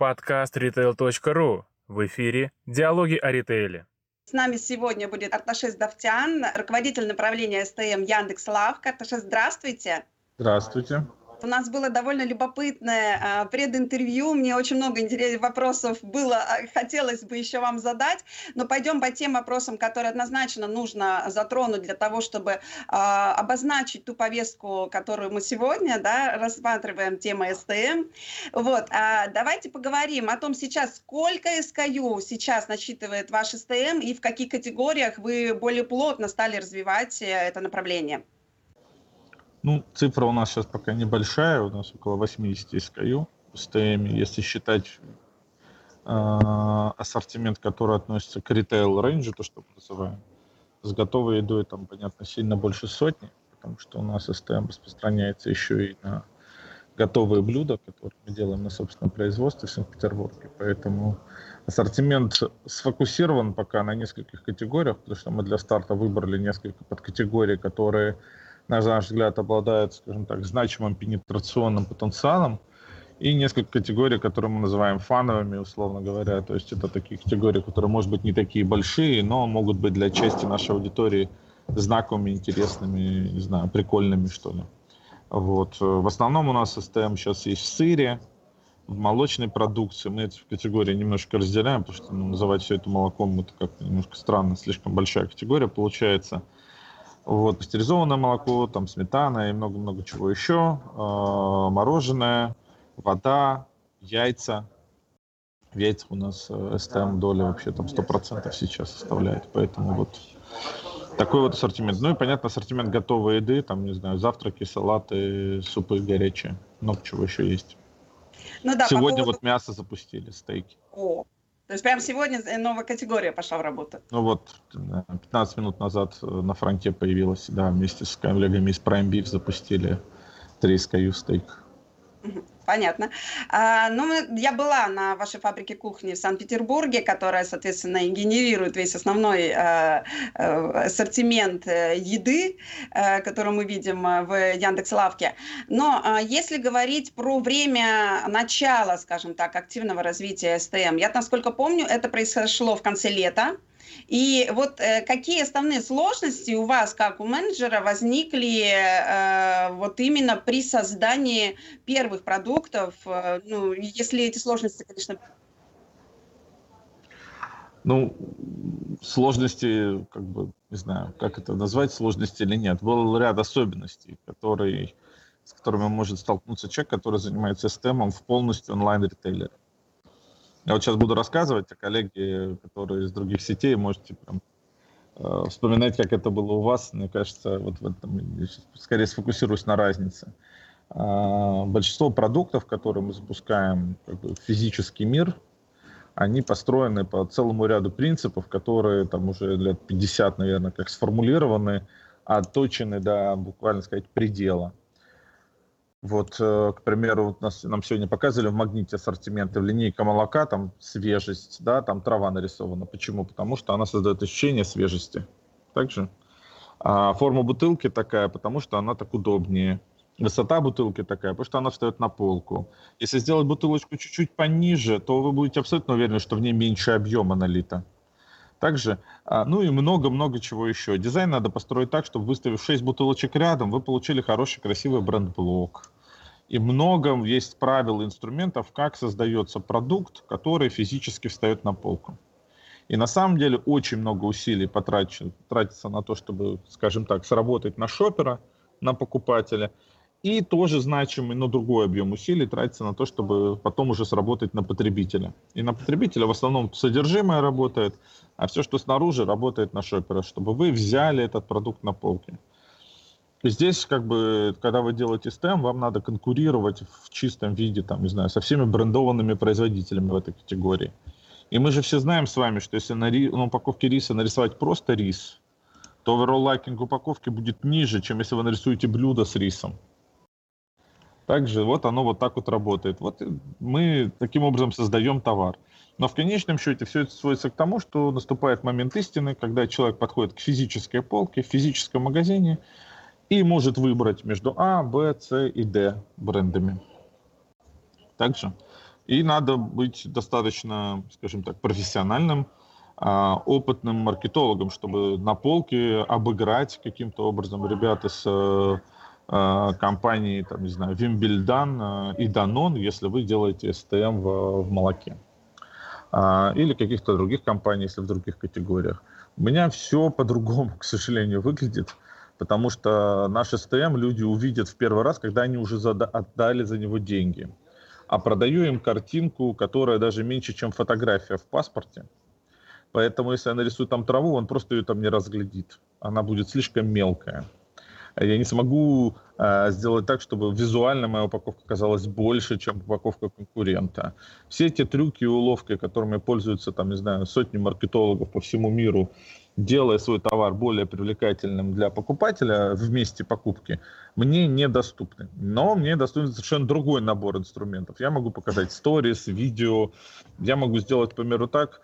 Подкаст retail.ru. В эфире «Диалоги о ритейле». С нами сегодня будет Арташес Давтян, руководитель направления СТМ Яндекс Лав. Арташес, здравствуйте. Здравствуйте. У нас было довольно любопытное а, прединтервью. Мне очень много интересных вопросов было, а, хотелось бы еще вам задать. Но пойдем по тем вопросам, которые однозначно нужно затронуть для того, чтобы а, обозначить ту повестку, которую мы сегодня да, рассматриваем, тема СТМ. Вот, давайте поговорим о том сейчас, сколько SKU сейчас насчитывает ваш СТМ и в каких категориях вы более плотно стали развивать э, это направление. Ну, цифра у нас сейчас пока небольшая, у нас около 80 SKU в СТМ, если считать э, ассортимент, который относится к retail range у, то, что мы называем, с готовой едой там, понятно, сильно больше сотни, потому что у нас СТМ распространяется еще и на готовые блюда, которые мы делаем на собственном производстве в Санкт-Петербурге. Поэтому ассортимент сфокусирован пока на нескольких категориях, потому что мы для старта выбрали несколько подкатегорий, которые на наш взгляд, обладают, скажем так, значимым пенетрационным потенциалом, и несколько категорий, которые мы называем фановыми, условно говоря. То есть это такие категории, которые, может быть, не такие большие, но могут быть для части нашей аудитории знаковыми, интересными, не знаю, прикольными, что ли. Вот. В основном у нас STM сейчас есть в сыре, в молочной продукции. Мы эти категории немножко разделяем, потому что ну, называть все это молоком это как-то немножко странно, слишком большая категория получается. Вот, пастеризованное молоко, там сметана и много-много чего еще. Э, мороженое, вода, яйца. В яйцах у нас э, СТМ доля вообще там 100% сейчас составляет. Поэтому вот такой вот ассортимент. Ну и, понятно, ассортимент готовой еды, там, не знаю, завтраки, салаты, супы горячие. Много чего еще есть. Ну, да, Сегодня поводу... вот мясо запустили, стейки. О, то есть прямо сегодня новая категория пошла в работу. Ну вот, 15 минут назад э, на фронте появилась, да, вместе с коллегами из Prime Beef запустили 3 SKU стейк. Понятно. А, ну, я была на вашей фабрике кухни в Санкт-Петербурге, которая, соответственно, и генерирует весь основной а, а, ассортимент а, еды, а, который мы видим в Яндекс.Лавке. Но а, если говорить про время начала, скажем так, активного развития СТМ, я, насколько помню, это произошло в конце лета. И вот э, какие основные сложности у вас, как у менеджера, возникли э, вот именно при создании первых продуктов? Э, ну, если эти сложности, конечно... Ну, сложности, как бы, не знаю, как это назвать, сложности или нет. Был ряд особенностей, которые, с которыми может столкнуться человек, который занимается STEM в полностью онлайн-ритейлере. Я вот сейчас буду рассказывать, а коллеги, которые из других сетей, можете прям э, вспоминать, как это было у вас. Мне кажется, вот в этом я скорее сфокусируюсь на разнице. Э, большинство продуктов, которые мы запускаем как бы, в физический мир, они построены по целому ряду принципов, которые там уже лет 50, наверное, как сформулированы, отточены до, буквально сказать, предела. Вот, э, к примеру, нас, нам сегодня показывали в магните ассортименты в линейка молока, там свежесть, да, там трава нарисована. Почему? Потому что она создает ощущение свежести. Также а форма бутылки такая, потому что она так удобнее. Высота бутылки такая, потому что она встает на полку. Если сделать бутылочку чуть-чуть пониже, то вы будете абсолютно уверены, что в ней меньше объема налито. Также, а, ну и много-много чего еще. Дизайн надо построить так, чтобы выставив 6 бутылочек рядом, вы получили хороший, красивый бренд-блок. И много есть правил, инструментов, как создается продукт, который физически встает на полку. И на самом деле очень много усилий потрачено, тратится на то, чтобы, скажем так, сработать на шопера, на покупателя. И тоже значимый, но другой объем усилий тратится на то, чтобы потом уже сработать на потребителя. И на потребителя в основном содержимое работает, а все, что снаружи, работает на шопера, чтобы вы взяли этот продукт на полке. Здесь, как бы, когда вы делаете STEM, вам надо конкурировать в чистом виде, там, не знаю, со всеми брендованными производителями в этой категории. И мы же все знаем с вами, что если на, ри... на упаковке риса нарисовать просто рис, то overall лайкинг упаковки будет ниже, чем если вы нарисуете блюдо с рисом. Также вот оно вот так вот работает. Вот мы таким образом создаем товар. Но в конечном счете все это сводится к тому, что наступает момент истины, когда человек подходит к физической полке, в физическом магазине, и может выбрать между А, Б, С и Д брендами. Также И надо быть достаточно, скажем так, профессиональным, а, опытным маркетологом, чтобы на полке обыграть каким-то образом ребят из э, э, компании, там, не знаю, Вимбельдан э, и Данон, если вы делаете STM в, в молоке. А, или каких-то других компаний, если в других категориях. У меня все по-другому, к сожалению, выглядит, потому что наш STM люди увидят в первый раз, когда они уже отдали за него деньги. А продаю им картинку, которая даже меньше, чем фотография в паспорте. Поэтому, если я нарисую там траву, он просто ее там не разглядит. Она будет слишком мелкая. Я не смогу э, сделать так, чтобы визуально моя упаковка казалась больше, чем упаковка конкурента. Все эти трюки и уловки, которыми пользуются, там, не знаю, сотни маркетологов по всему миру, делая свой товар более привлекательным для покупателя в месте покупки, мне недоступны. Но мне доступен совершенно другой набор инструментов. Я могу показать сторис, видео. Я могу сделать, к примеру, так,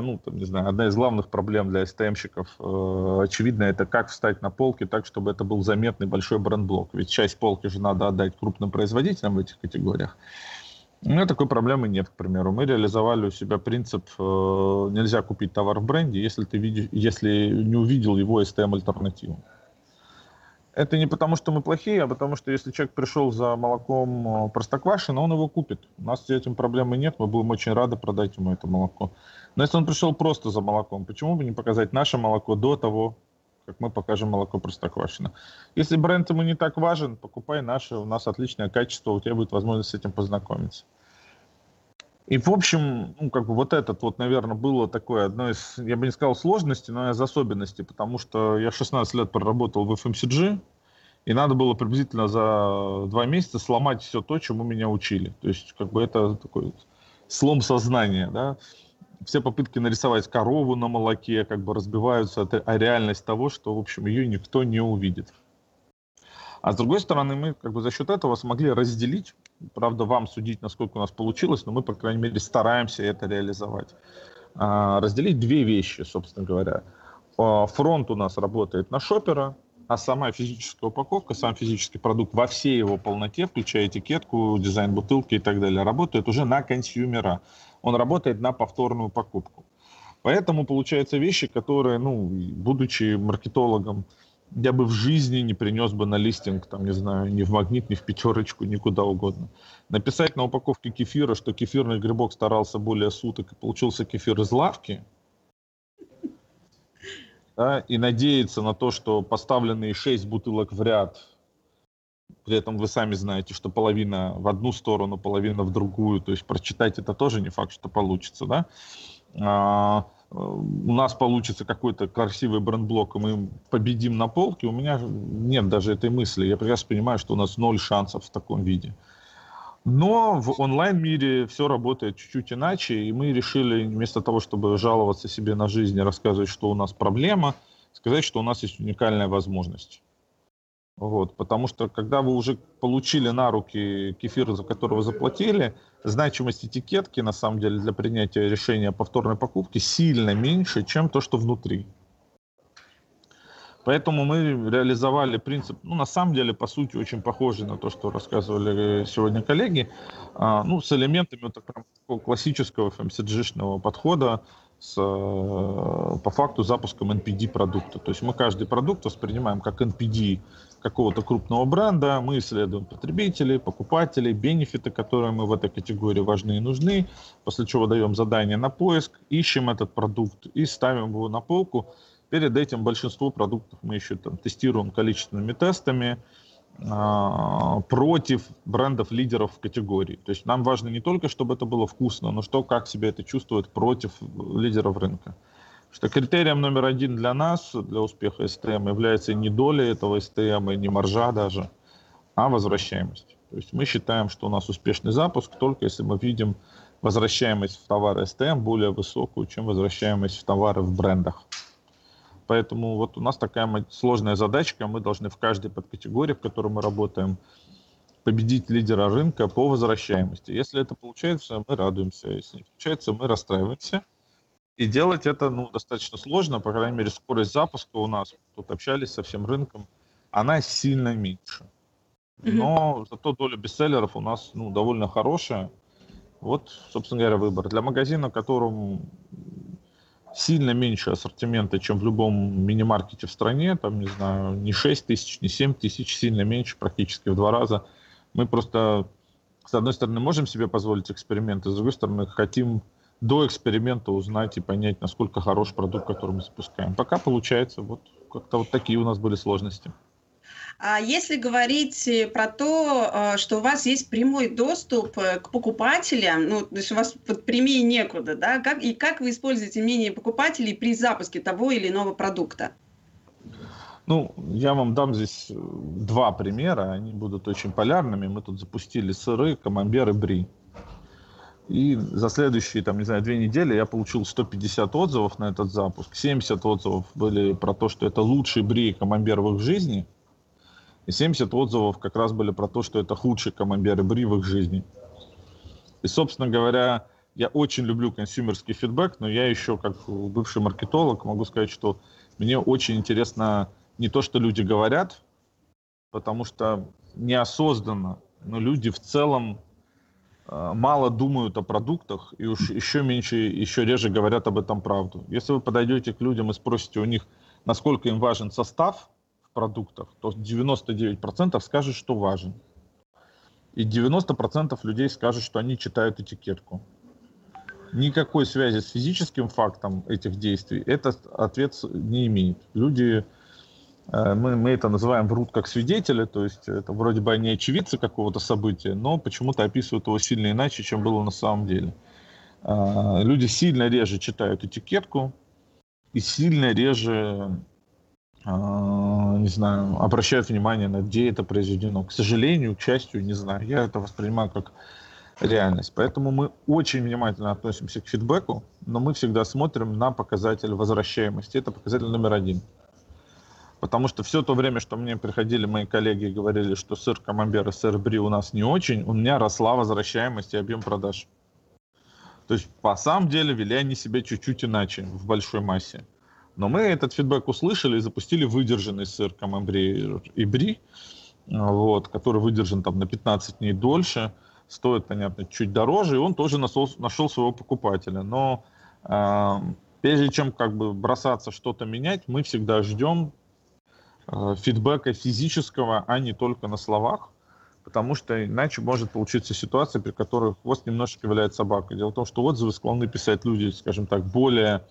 ну, там, не знаю, одна из главных проблем для STM-щиков, э, очевидно, это как встать на полке так, чтобы это был заметный большой бренд-блок. Ведь часть полки же надо отдать крупным производителям в этих категориях. У меня такой проблемы нет, к примеру. Мы реализовали у себя принцип э, «нельзя купить товар в бренде, если ты видишь, если не увидел его STM-альтернативу». Это не потому, что мы плохие, а потому что если человек пришел за молоком э, простоквашино, он его купит. У нас с этим проблемы нет, мы будем очень рады продать ему это молоко. Но если он пришел просто за молоком, почему бы не показать наше молоко до того, как мы покажем молоко простоквашино? Если бренд ему не так важен, покупай наше, у нас отличное качество, у тебя будет возможность с этим познакомиться. И, в общем, ну, как бы вот этот вот, наверное, было такое одно из, я бы не сказал сложности, но из особенностей, потому что я 16 лет проработал в FMCG, и надо было приблизительно за два месяца сломать все то, чему меня учили. То есть, как бы это такой слом сознания, да все попытки нарисовать корову на молоке как бы разбиваются от, о реальность того, что, в общем, ее никто не увидит. А с другой стороны, мы как бы за счет этого смогли разделить, правда, вам судить, насколько у нас получилось, но мы, по крайней мере, стараемся это реализовать. А, разделить две вещи, собственно говоря. А, фронт у нас работает на шопера, а сама физическая упаковка, сам физический продукт во всей его полноте, включая этикетку, дизайн бутылки и так далее, работает уже на консюмера он работает на повторную покупку. Поэтому получаются вещи, которые, ну, будучи маркетологом, я бы в жизни не принес бы на листинг, там, не знаю, ни в магнит, ни в пятерочку, никуда угодно. Написать на упаковке кефира, что кефирный грибок старался более суток и получился кефир из лавки, да, и надеяться на то, что поставленные 6 бутылок в ряд при этом вы сами знаете, что половина в одну сторону, половина в другую. То есть прочитать это тоже не факт, что получится, да. У нас получится какой-то красивый брендблок, и мы победим на полке, у меня нет даже этой мысли. Я прекрасно понимаю, что у нас ноль шансов в таком виде. Но в онлайн-мире все работает чуть-чуть иначе, и мы решили вместо того, чтобы жаловаться себе на жизнь и рассказывать, что у нас проблема, сказать, что у нас есть уникальная возможность. Вот, потому что когда вы уже получили на руки кефир, за которого заплатили, значимость этикетки на самом деле для принятия решения о повторной покупке сильно меньше, чем то, что внутри. Поэтому мы реализовали принцип, ну, на самом деле, по сути, очень похожий на то, что рассказывали сегодня коллеги, а, ну, с элементами вот такого классического FMCG-шного подхода, с, по факту запуском NPD продукта. То есть мы каждый продукт воспринимаем как NPD какого-то крупного бренда, мы исследуем потребителей, покупателей, бенефиты, которые мы в этой категории важны и нужны, после чего даем задание на поиск, ищем этот продукт и ставим его на полку. Перед этим большинство продуктов мы еще там, тестируем количественными тестами э, против брендов-лидеров в категории. То есть нам важно не только, чтобы это было вкусно, но что, как себя это чувствует против лидеров рынка что критерием номер один для нас, для успеха STM, является не доля этого STM и не маржа даже, а возвращаемость. То есть мы считаем, что у нас успешный запуск только если мы видим возвращаемость в товары STM более высокую, чем возвращаемость в товары в брендах. Поэтому вот у нас такая сложная задачка. Мы должны в каждой подкатегории, в которой мы работаем, победить лидера рынка по возвращаемости. Если это получается, мы радуемся. Если не получается, мы расстраиваемся. И делать это ну, достаточно сложно, по крайней мере, скорость запуска у нас, тут общались со всем рынком, она сильно меньше. Но mm-hmm. зато доля бестселлеров у нас ну, довольно хорошая. Вот, собственно говоря, выбор. Для магазина, которым сильно меньше ассортимента, чем в любом мини-маркете в стране, там, не знаю, не 6 тысяч, не 7 тысяч, сильно меньше, практически в два раза. Мы просто, с одной стороны, можем себе позволить эксперименты, с другой стороны, хотим до эксперимента узнать и понять, насколько хорош продукт, который мы запускаем. Пока получается, вот как-то вот такие у нас были сложности. А если говорить э, про то, э, что у вас есть прямой доступ э, к покупателям, ну, то есть у вас вот прямее некуда, да, как, и как вы используете мнение покупателей при запуске того или иного продукта? Ну, я вам дам здесь два примера, они будут очень полярными. Мы тут запустили сыры, камамбер и бри. И за следующие, там, не знаю, две недели я получил 150 отзывов на этот запуск. 70 отзывов были про то, что это лучший бри и камамбер в их жизни – и 70 отзывов как раз были про то, что это худший камамбер и бри в их жизни. И, собственно говоря, я очень люблю консюмерский фидбэк, но я еще, как бывший маркетолог, могу сказать, что мне очень интересно не то, что люди говорят, потому что неосознанно, но люди в целом э, мало думают о продуктах и уж еще меньше, еще реже говорят об этом правду. Если вы подойдете к людям и спросите у них, насколько им важен состав, продуктах, то 99% скажет, что важен. И 90% людей скажут, что они читают этикетку. Никакой связи с физическим фактом этих действий этот ответ не имеет. Люди, э, мы, мы это называем врут как свидетели, то есть это вроде бы они очевидцы какого-то события, но почему-то описывают его сильно иначе, чем было на самом деле. Э, люди сильно реже читают этикетку и сильно реже а, не знаю, обращают внимание на где это произведено. К сожалению, к счастью, не знаю. Я это воспринимаю как реальность. Поэтому мы очень внимательно относимся к фидбэку, но мы всегда смотрим на показатель возвращаемости. Это показатель номер один. Потому что все то время, что мне приходили мои коллеги и говорили, что сыр камамбер и сыр бри у нас не очень, у меня росла возвращаемость и объем продаж. То есть, по самом деле, вели они себя чуть-чуть иначе в большой массе. Но мы этот фидбэк услышали и запустили выдержанный сыр камамбре и бри, вот, который выдержан там на 15 дней дольше, стоит, понятно, чуть дороже, и он тоже нашел, нашел своего покупателя. Но э, прежде чем как бы бросаться что-то менять, мы всегда ждем э, фидбэка физического, а не только на словах, потому что иначе может получиться ситуация, при которой хвост немножечко виляет собака. Дело в том, что отзывы склонны писать люди, скажем так, более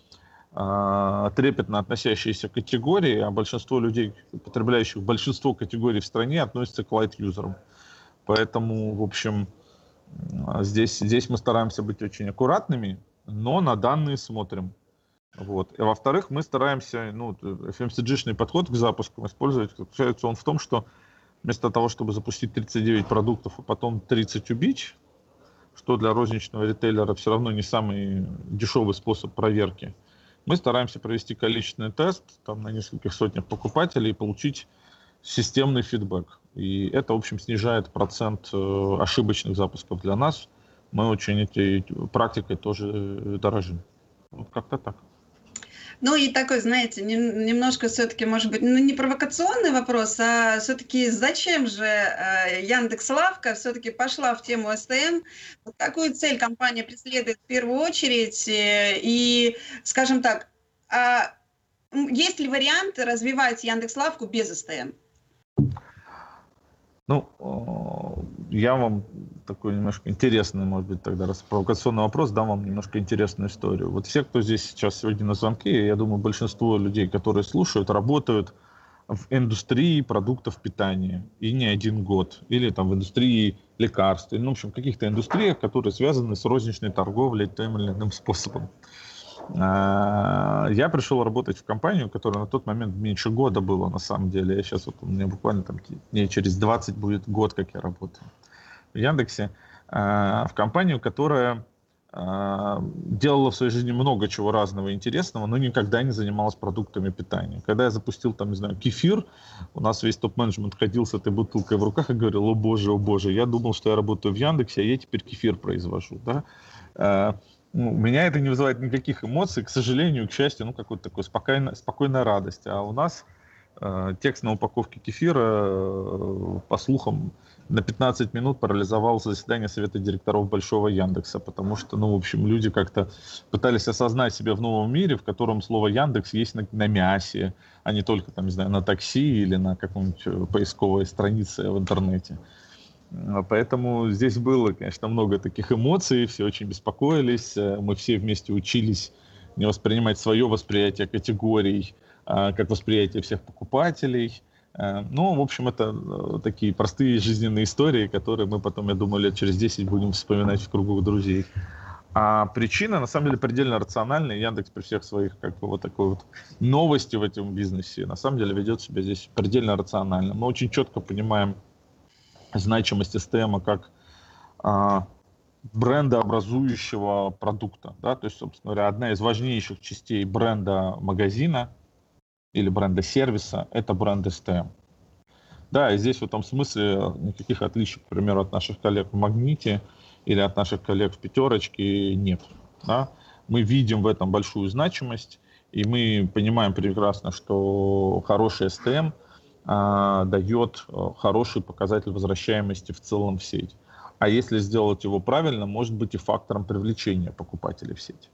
трепетно относящиеся к категории, а большинство людей, потребляющих большинство категорий в стране, относятся к light-юзерам. Поэтому, в общем, здесь, здесь мы стараемся быть очень аккуратными, но на данные смотрим. Вот. И во-вторых, мы стараемся, ну, FMCG-шный подход к запуску использовать. Заключается он в том, что вместо того, чтобы запустить 39 продуктов, а потом 30 убить, что для розничного ритейлера все равно не самый дешевый способ проверки – мы стараемся провести количественный тест там, на нескольких сотнях покупателей и получить системный фидбэк. И это, в общем, снижает процент э, ошибочных запусков для нас. Мы очень этой практикой тоже э, дорожим. Вот как-то так. Ну и такой, знаете, немножко все-таки, может быть, ну не провокационный вопрос, а все-таки зачем же э, Яндекс Лавка все-таки пошла в тему СТМ? какую цель компания преследует в первую очередь? Э, и, скажем так, а есть ли вариант развивать Яндекс Лавку без СТМ? Ну, я вам такой немножко интересный, может быть, тогда раз провокационный вопрос, дам вам немножко интересную историю. Вот все, кто здесь сейчас сегодня на звонке, я думаю, большинство людей, которые слушают, работают в индустрии продуктов питания и не один год, или там в индустрии лекарств, ну, в общем, каких-то индустриях, которые связаны с розничной торговлей тем или иным способом. А, я пришел работать в компанию, которая на тот момент меньше года было на самом деле. Я сейчас вот у меня буквально там не через 20 будет год, как я работаю в Яндексе, а, в компанию, которая а, делала в своей жизни много чего разного интересного, но никогда не занималась продуктами питания. Когда я запустил там, не знаю, кефир, у нас весь топ-менеджмент ходил с этой бутылкой в руках и говорил, о боже, о боже, я думал, что я работаю в Яндексе, а я теперь кефир произвожу. Да? ну, у меня это не вызывает никаких эмоций, к сожалению, к счастью, ну, какой-то такой спокойная, спокойная радость. А у нас текст на упаковке кефира, э, по слухам, на 15 минут парализовал заседание Совета директоров Большого Яндекса, потому что, ну, в общем, люди как-то пытались осознать себя в новом мире, в котором слово Яндекс есть на, на мясе, а не только, там, не знаю, на такси или на какой-нибудь э, поисковой странице в интернете. Поэтому здесь было, конечно, много таких эмоций, все очень беспокоились, мы все вместе учились не воспринимать свое восприятие категорий, как восприятие всех покупателей. Э, ну, в общем, это э, такие простые жизненные истории, которые мы потом, я думаю, лет через 10 будем вспоминать в кругу друзей. А причина, на самом деле, предельно рациональная. Яндекс при всех своих, как бы, вот такой вот новости в этом бизнесе, на самом деле, ведет себя здесь предельно рационально. Мы очень четко понимаем значимость STM как а, брендообразующего продукта. Да? То есть, собственно говоря, одна из важнейших частей бренда магазина – или бренда сервиса, это бренд STM. Да, и здесь в этом смысле никаких отличий, к примеру, от наших коллег в Магните или от наших коллег в Пятерочке нет. Да? Мы видим в этом большую значимость, и мы понимаем прекрасно, что хороший STM а, дает а, хороший показатель возвращаемости в целом в сеть. А если сделать его правильно, может быть и фактором привлечения покупателей в сеть.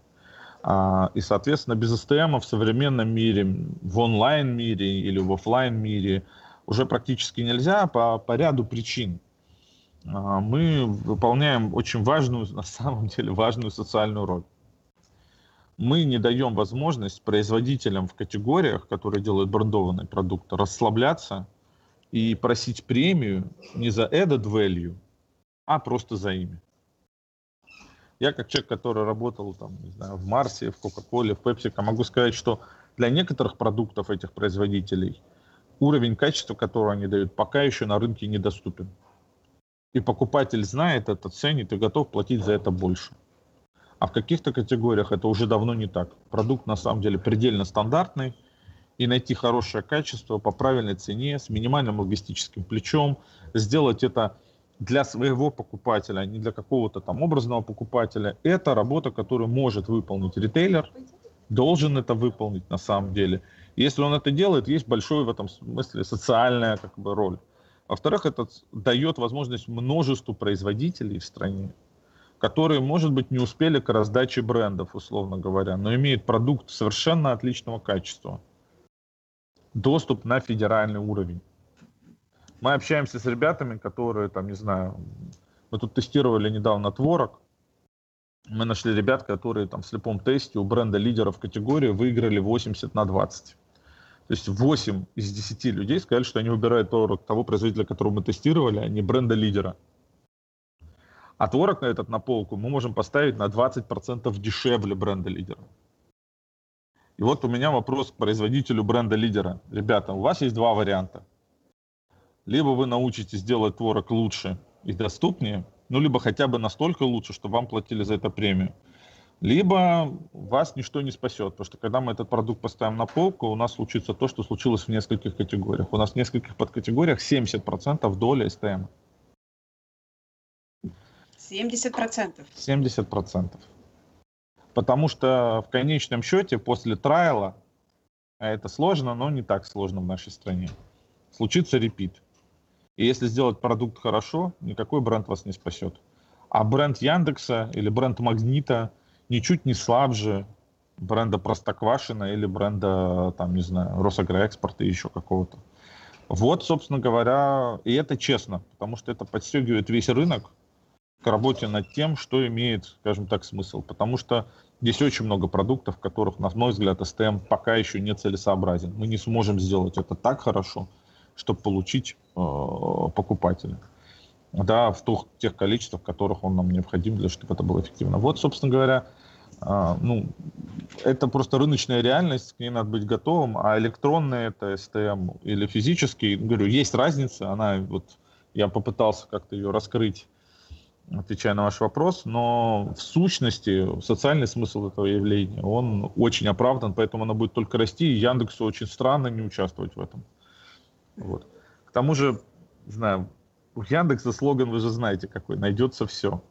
А, и, соответственно, без STM в современном мире, в онлайн-мире или в офлайн-мире уже практически нельзя по, по ряду причин. А, мы выполняем очень важную, на самом деле, важную социальную роль. Мы не даем возможность производителям в категориях, которые делают брендованные продукты, расслабляться и просить премию не за added value, а просто за имя. Я как человек, который работал там, не знаю, в Марсе, в Кока-Коле, в Пепсико, могу сказать, что для некоторых продуктов этих производителей уровень качества, который они дают, пока еще на рынке недоступен. И покупатель знает это, ценит и готов платить за это больше. А в каких-то категориях это уже давно не так. Продукт на самом деле предельно стандартный, и найти хорошее качество по правильной цене, с минимальным логистическим плечом, сделать это для своего покупателя, а не для какого-то там образного покупателя. Это работа, которую может выполнить ритейлер, должен это выполнить на самом деле. Если он это делает, есть большой в этом смысле социальная как бы, роль. Во-вторых, это дает возможность множеству производителей в стране, которые, может быть, не успели к раздаче брендов, условно говоря, но имеют продукт совершенно отличного качества. Доступ на федеральный уровень. Мы общаемся с ребятами, которые, там, не знаю, мы тут тестировали недавно творог. Мы нашли ребят, которые там в слепом тесте у бренда лидеров категории выиграли 80 на 20. То есть 8 из 10 людей сказали, что они выбирают творог того производителя, которого мы тестировали, а не бренда лидера. А творог на этот на полку мы можем поставить на 20% дешевле бренда лидера. И вот у меня вопрос к производителю бренда лидера. Ребята, у вас есть два варианта либо вы научитесь делать творог лучше и доступнее, ну, либо хотя бы настолько лучше, что вам платили за это премию. Либо вас ничто не спасет, потому что когда мы этот продукт поставим на полку, у нас случится то, что случилось в нескольких категориях. У нас в нескольких подкатегориях 70% доля СТМ. 70%? 70%. Потому что в конечном счете после трайла, а это сложно, но не так сложно в нашей стране, случится репит. И если сделать продукт хорошо, никакой бренд вас не спасет. А бренд Яндекса или бренд Магнита ничуть не слабже бренда Простоквашина или бренда, там, не знаю, Росагроэкспорта и еще какого-то. Вот, собственно говоря, и это честно, потому что это подстегивает весь рынок к работе над тем, что имеет, скажем так, смысл. Потому что здесь очень много продуктов, которых, на мой взгляд, STM пока еще не целесообразен. Мы не сможем сделать это так хорошо, чтобы получить э, покупателя. Да, в тех, тех количествах, которых он нам необходим, для чтобы это было эффективно. Вот, собственно говоря, э, ну, это просто рыночная реальность, к ней надо быть готовым, а электронный это STM или физический, говорю, есть разница, она вот, я попытался как-то ее раскрыть, отвечая на ваш вопрос, но в сущности социальный смысл этого явления, он очень оправдан, поэтому оно будет только расти, и Яндексу очень странно не участвовать в этом. Вот. К тому же, знаю, у Яндекса слоган вы же знаете какой, найдется все.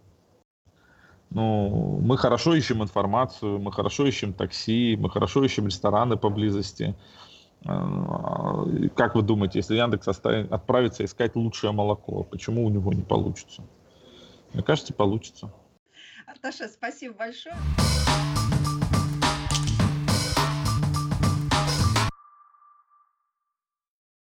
Ну, мы хорошо ищем информацию, мы хорошо ищем такси, мы хорошо ищем рестораны поблизости. А, как вы думаете, если Яндекс отправится искать лучшее молоко, почему у него не получится? Мне кажется, получится. Арташа, спасибо большое.